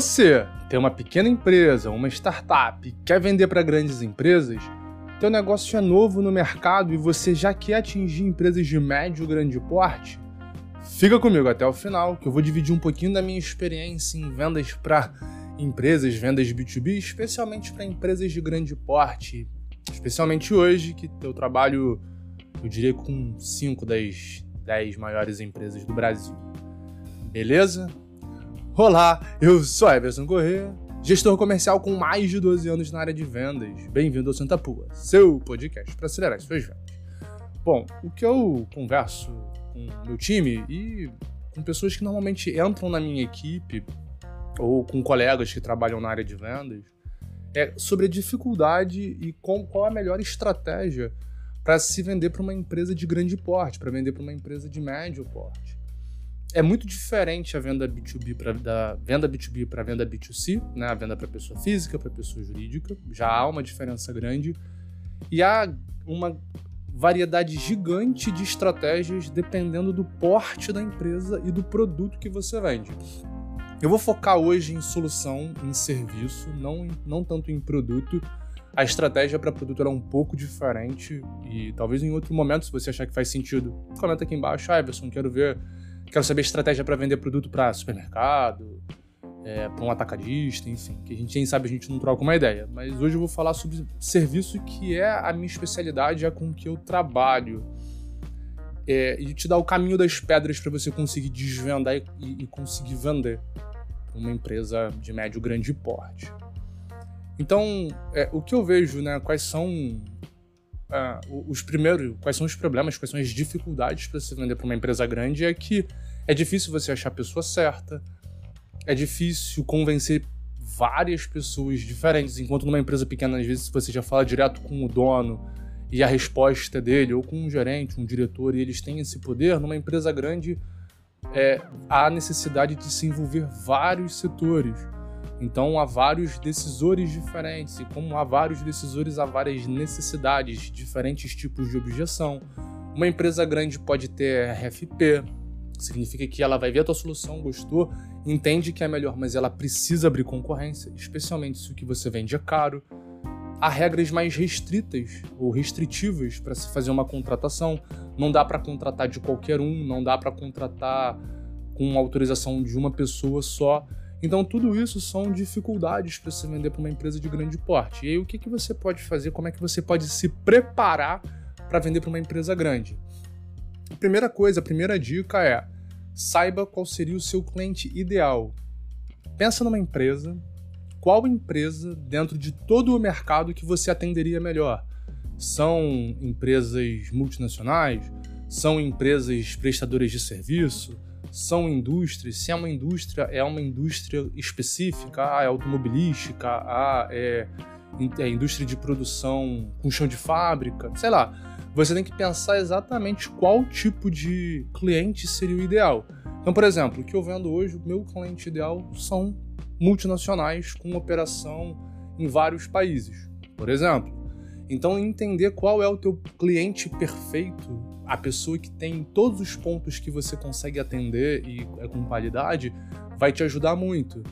Você tem uma pequena empresa, uma startup, quer vender para grandes empresas? Teu negócio é novo no mercado e você já quer atingir empresas de médio ou grande porte? Fica comigo até o final, que eu vou dividir um pouquinho da minha experiência em vendas para empresas, vendas B2B, especialmente para empresas de grande porte, especialmente hoje que eu trabalho, eu diria com 5 das 10 maiores empresas do Brasil. Beleza? Olá, eu sou Everson Corrêa, gestor comercial com mais de 12 anos na área de vendas. Bem-vindo ao Santa Pua, seu podcast para acelerar suas vendas. Bom, o que eu converso com meu time e com pessoas que normalmente entram na minha equipe ou com colegas que trabalham na área de vendas é sobre a dificuldade e qual a melhor estratégia para se vender para uma empresa de grande porte, para vender para uma empresa de médio porte é muito diferente a venda B2B para da venda B2B para venda B2C, né? A venda para pessoa física, para pessoa jurídica, já há uma diferença grande e há uma variedade gigante de estratégias dependendo do porte da empresa e do produto que você vende. Eu vou focar hoje em solução, em serviço, não, não tanto em produto. A estratégia para produto era um pouco diferente e talvez em outro momento, se você achar que faz sentido, comenta aqui embaixo. Ah, quero ver Quero saber estratégia para vender produto para supermercado, é, para um atacadista, enfim, que a gente, quem sabe, a gente não troca uma ideia. Mas hoje eu vou falar sobre serviço que é a minha especialidade, é com que eu trabalho. É, e te dar o caminho das pedras para você conseguir desvendar e, e conseguir vender uma empresa de médio grande porte. Então, é, o que eu vejo, né, quais são uh, os primeiros, quais são os problemas, quais são as dificuldades para se vender para uma empresa grande é que é difícil você achar a pessoa certa, é difícil convencer várias pessoas diferentes, enquanto numa empresa pequena, às vezes, você já fala direto com o dono e a resposta dele, ou com um gerente, um diretor, e eles têm esse poder, numa empresa grande é, há necessidade de se envolver vários setores. Então há vários decisores diferentes, e como há vários decisores, há várias necessidades, diferentes tipos de objeção. Uma empresa grande pode ter RFP, significa que ela vai ver a tua solução, gostou, entende que é melhor, mas ela precisa abrir concorrência, especialmente se o que você vende é caro. Há regras mais restritas ou restritivas para se fazer uma contratação. Não dá para contratar de qualquer um, não dá para contratar com autorização de uma pessoa só. Então, tudo isso são dificuldades para se vender para uma empresa de grande porte. E aí, o que, que você pode fazer? Como é que você pode se preparar para vender para uma empresa grande? A primeira coisa, a primeira dica é saiba qual seria o seu cliente ideal. Pensa numa empresa, qual empresa dentro de todo o mercado que você atenderia melhor? São empresas multinacionais? São empresas prestadoras de serviço? São indústrias, se é uma indústria, é uma indústria específica, ah, é automobilística, ah, é, é indústria de produção com chão de fábrica, sei lá. Você tem que pensar exatamente qual tipo de cliente seria o ideal. Então, por exemplo, o que eu vendo hoje, o meu cliente ideal são multinacionais com operação em vários países, por exemplo. Então, entender qual é o teu cliente perfeito a pessoa que tem todos os pontos que você consegue atender e é com qualidade, vai te ajudar muito.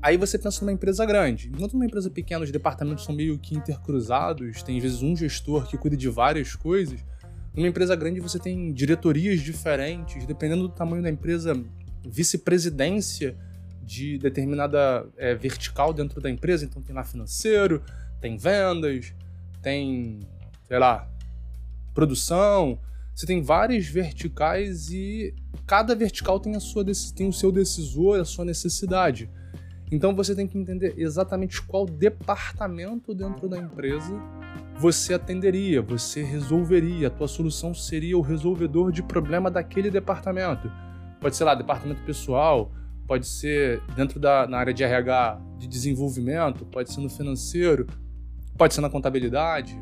Aí você pensa numa empresa grande. Enquanto numa empresa pequena os departamentos são meio que intercruzados, tem às vezes um gestor que cuida de várias coisas. Numa empresa grande você tem diretorias diferentes, dependendo do tamanho da empresa, vice-presidência de determinada é, vertical dentro da empresa. Então tem lá financeiro, tem vendas, tem, sei lá, produção. Você tem várias verticais e cada vertical tem, a sua, tem o seu decisor, a sua necessidade. Então você tem que entender exatamente qual departamento dentro da empresa você atenderia, você resolveria, a tua solução seria o resolvedor de problema daquele departamento. Pode ser lá, departamento pessoal, pode ser dentro da na área de RH de desenvolvimento, pode ser no financeiro, pode ser na contabilidade,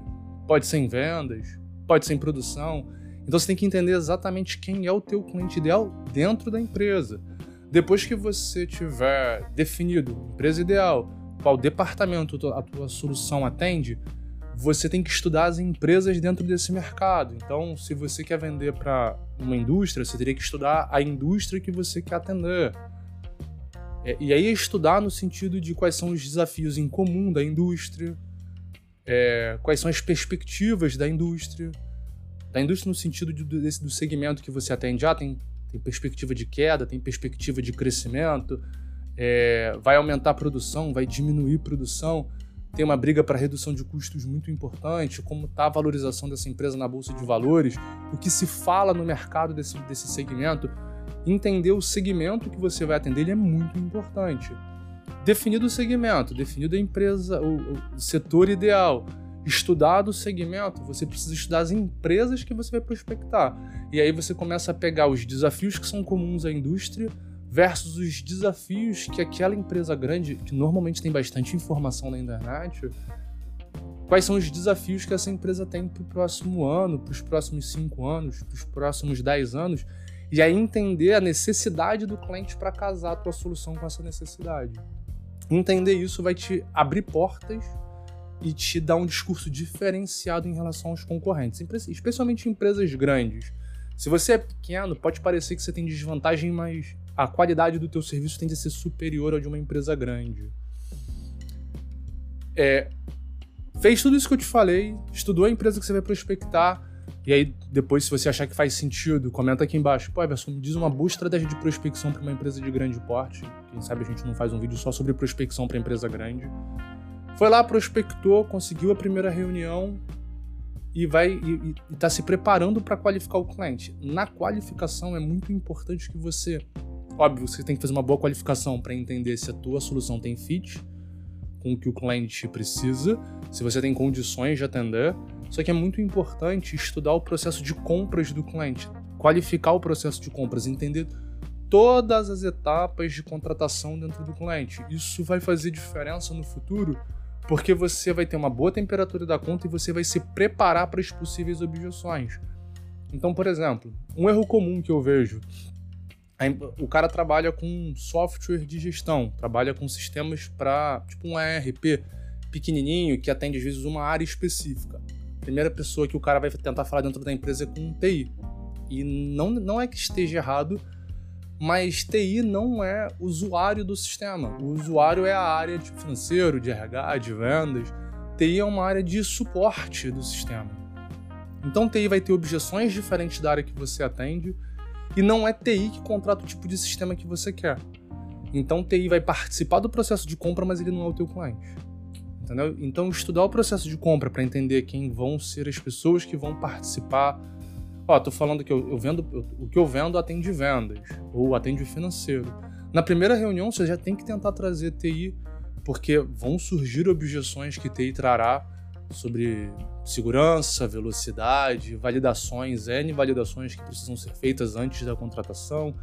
pode ser em vendas, pode ser em produção. Então você tem que entender exatamente quem é o teu cliente ideal dentro da empresa. Depois que você tiver definido empresa ideal, qual departamento a tua solução atende, você tem que estudar as empresas dentro desse mercado. Então, se você quer vender para uma indústria, você teria que estudar a indústria que você quer atender. É, e aí estudar no sentido de quais são os desafios em comum da indústria, é, quais são as perspectivas da indústria, da indústria no sentido de, desse, do segmento que você atende. Ah, tem, tem perspectiva de queda, tem perspectiva de crescimento, é, vai aumentar a produção, vai diminuir a produção, tem uma briga para redução de custos muito importante, como está a valorização dessa empresa na bolsa de valores, o que se fala no mercado desse, desse segmento. Entender o segmento que você vai atender é muito importante. Definido o segmento, definido a empresa, o, o setor ideal, estudado o segmento, você precisa estudar as empresas que você vai prospectar. E aí você começa a pegar os desafios que são comuns à indústria versus os desafios que aquela empresa grande, que normalmente tem bastante informação na internet, quais são os desafios que essa empresa tem para o próximo ano, para os próximos cinco anos, para os próximos dez anos, e aí entender a necessidade do cliente para casar a tua solução com essa necessidade. Entender isso vai te abrir portas e te dar um discurso diferenciado em relação aos concorrentes, especialmente em empresas grandes. Se você é pequeno, pode parecer que você tem desvantagem, mas a qualidade do teu serviço tende a ser superior ao de uma empresa grande. É, fez tudo isso que eu te falei, estudou a empresa que você vai prospectar, e aí depois, se você achar que faz sentido, comenta aqui embaixo. Pô, Everson, me diz uma boa estratégia de prospecção para uma empresa de grande porte. Quem sabe a gente não faz um vídeo só sobre prospecção para empresa grande. Foi lá, prospectou, conseguiu a primeira reunião, e vai está se preparando para qualificar o cliente. Na qualificação é muito importante que você Óbvio, você tem que fazer uma boa qualificação para entender se a tua solução tem fit com o que o cliente precisa, se você tem condições de atender. Só que é muito importante estudar o processo de compras do cliente, qualificar o processo de compras, entender todas as etapas de contratação dentro do cliente. Isso vai fazer diferença no futuro, porque você vai ter uma boa temperatura da conta e você vai se preparar para as possíveis objeções. Então, por exemplo, um erro comum que eu vejo o cara trabalha com software de gestão, trabalha com sistemas para, tipo um ERP pequenininho que atende às vezes uma área específica. A primeira pessoa que o cara vai tentar falar dentro da empresa é com TI. E não, não é que esteja errado, mas TI não é usuário do sistema. O usuário é a área de financeiro, de RH, de vendas. TI é uma área de suporte do sistema. Então TI vai ter objeções diferentes da área que você atende e não é TI que contrata o tipo de sistema que você quer. Então TI vai participar do processo de compra, mas ele não é o teu cliente. Entendeu? Então estudar o processo de compra para entender quem vão ser as pessoas que vão participar. Ó, tô falando que eu, eu vendo eu, o que eu vendo atende vendas ou atende financeiro. Na primeira reunião você já tem que tentar trazer TI, porque vão surgir objeções que TI trará sobre segurança, velocidade, validações, N validações que precisam ser feitas antes da contratação,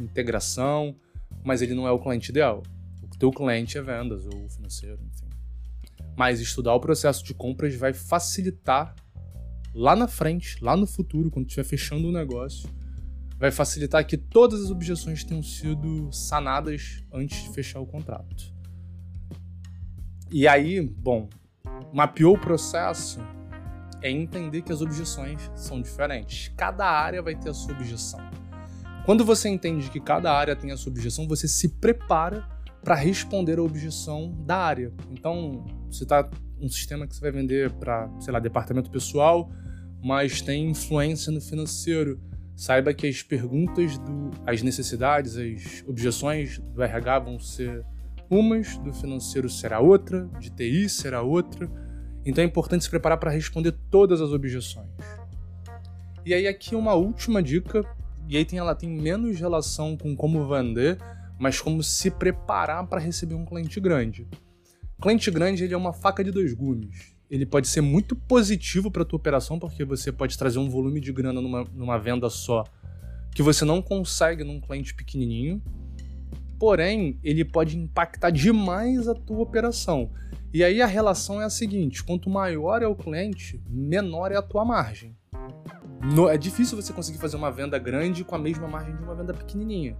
integração, mas ele não é o cliente ideal. O teu cliente é vendas ou financeiro, enfim. Mas estudar o processo de compras vai facilitar lá na frente, lá no futuro, quando estiver fechando o negócio, vai facilitar que todas as objeções tenham sido sanadas antes de fechar o contrato. E aí, bom, mapeou o processo, é entender que as objeções são diferentes. Cada área vai ter a sua objeção. Quando você entende que cada área tem a sua objeção, você se prepara para responder a objeção da área. Então, você está um sistema que você vai vender para, sei lá, departamento pessoal, mas tem influência no financeiro. Saiba que as perguntas, do, as necessidades, as objeções do RH vão ser umas, do financeiro será outra, de TI será outra. Então é importante se preparar para responder todas as objeções. E aí aqui uma última dica, e aí tem, ela tem menos relação com como vender, mas como se preparar para receber um cliente grande. Cliente grande ele é uma faca de dois gumes. Ele pode ser muito positivo para a tua operação, porque você pode trazer um volume de grana numa, numa venda só que você não consegue num cliente pequenininho porém ele pode impactar demais a tua operação. E aí a relação é a seguinte: quanto maior é o cliente, menor é a tua margem. No, é difícil você conseguir fazer uma venda grande com a mesma margem de uma venda pequenininha.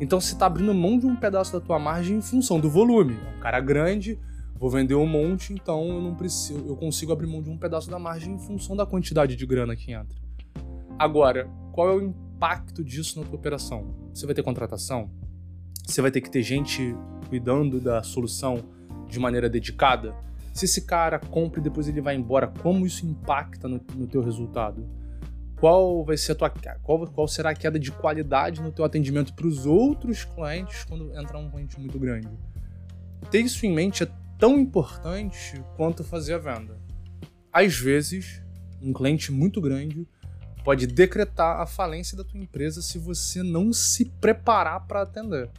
Então você está abrindo mão de um pedaço da tua margem em função do volume. Um cara grande, vou vender um monte, então eu não preciso, eu consigo abrir mão de um pedaço da margem em função da quantidade de grana que entra. Agora, qual é o impacto disso na tua operação? Você vai ter contratação? Você vai ter que ter gente cuidando da solução de maneira dedicada. Se esse cara compra e depois ele vai embora, como isso impacta no, no teu resultado? Qual vai ser tua qual, qual será a queda de qualidade no teu atendimento para os outros clientes quando entrar um cliente muito grande? Ter isso em mente é tão importante quanto fazer a venda. Às vezes, um cliente muito grande pode decretar a falência da tua empresa se você não se preparar para atender.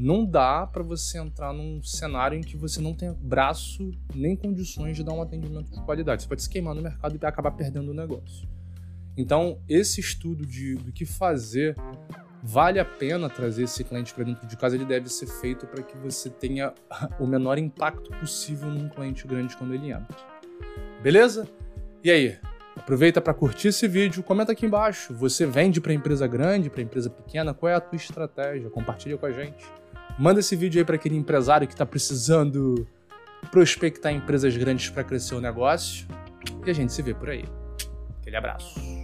Não dá para você entrar num cenário em que você não tem braço nem condições de dar um atendimento de qualidade. Você pode se queimar no mercado e acabar perdendo o negócio. Então, esse estudo de, do que fazer vale a pena trazer esse cliente para dentro de casa, ele deve ser feito para que você tenha o menor impacto possível num cliente grande quando ele entra. Beleza? E aí? Aproveita para curtir esse vídeo, comenta aqui embaixo. Você vende para empresa grande, para empresa pequena? Qual é a tua estratégia? Compartilha com a gente. Manda esse vídeo aí para aquele empresário que está precisando prospectar empresas grandes para crescer o negócio. E a gente se vê por aí. Aquele abraço.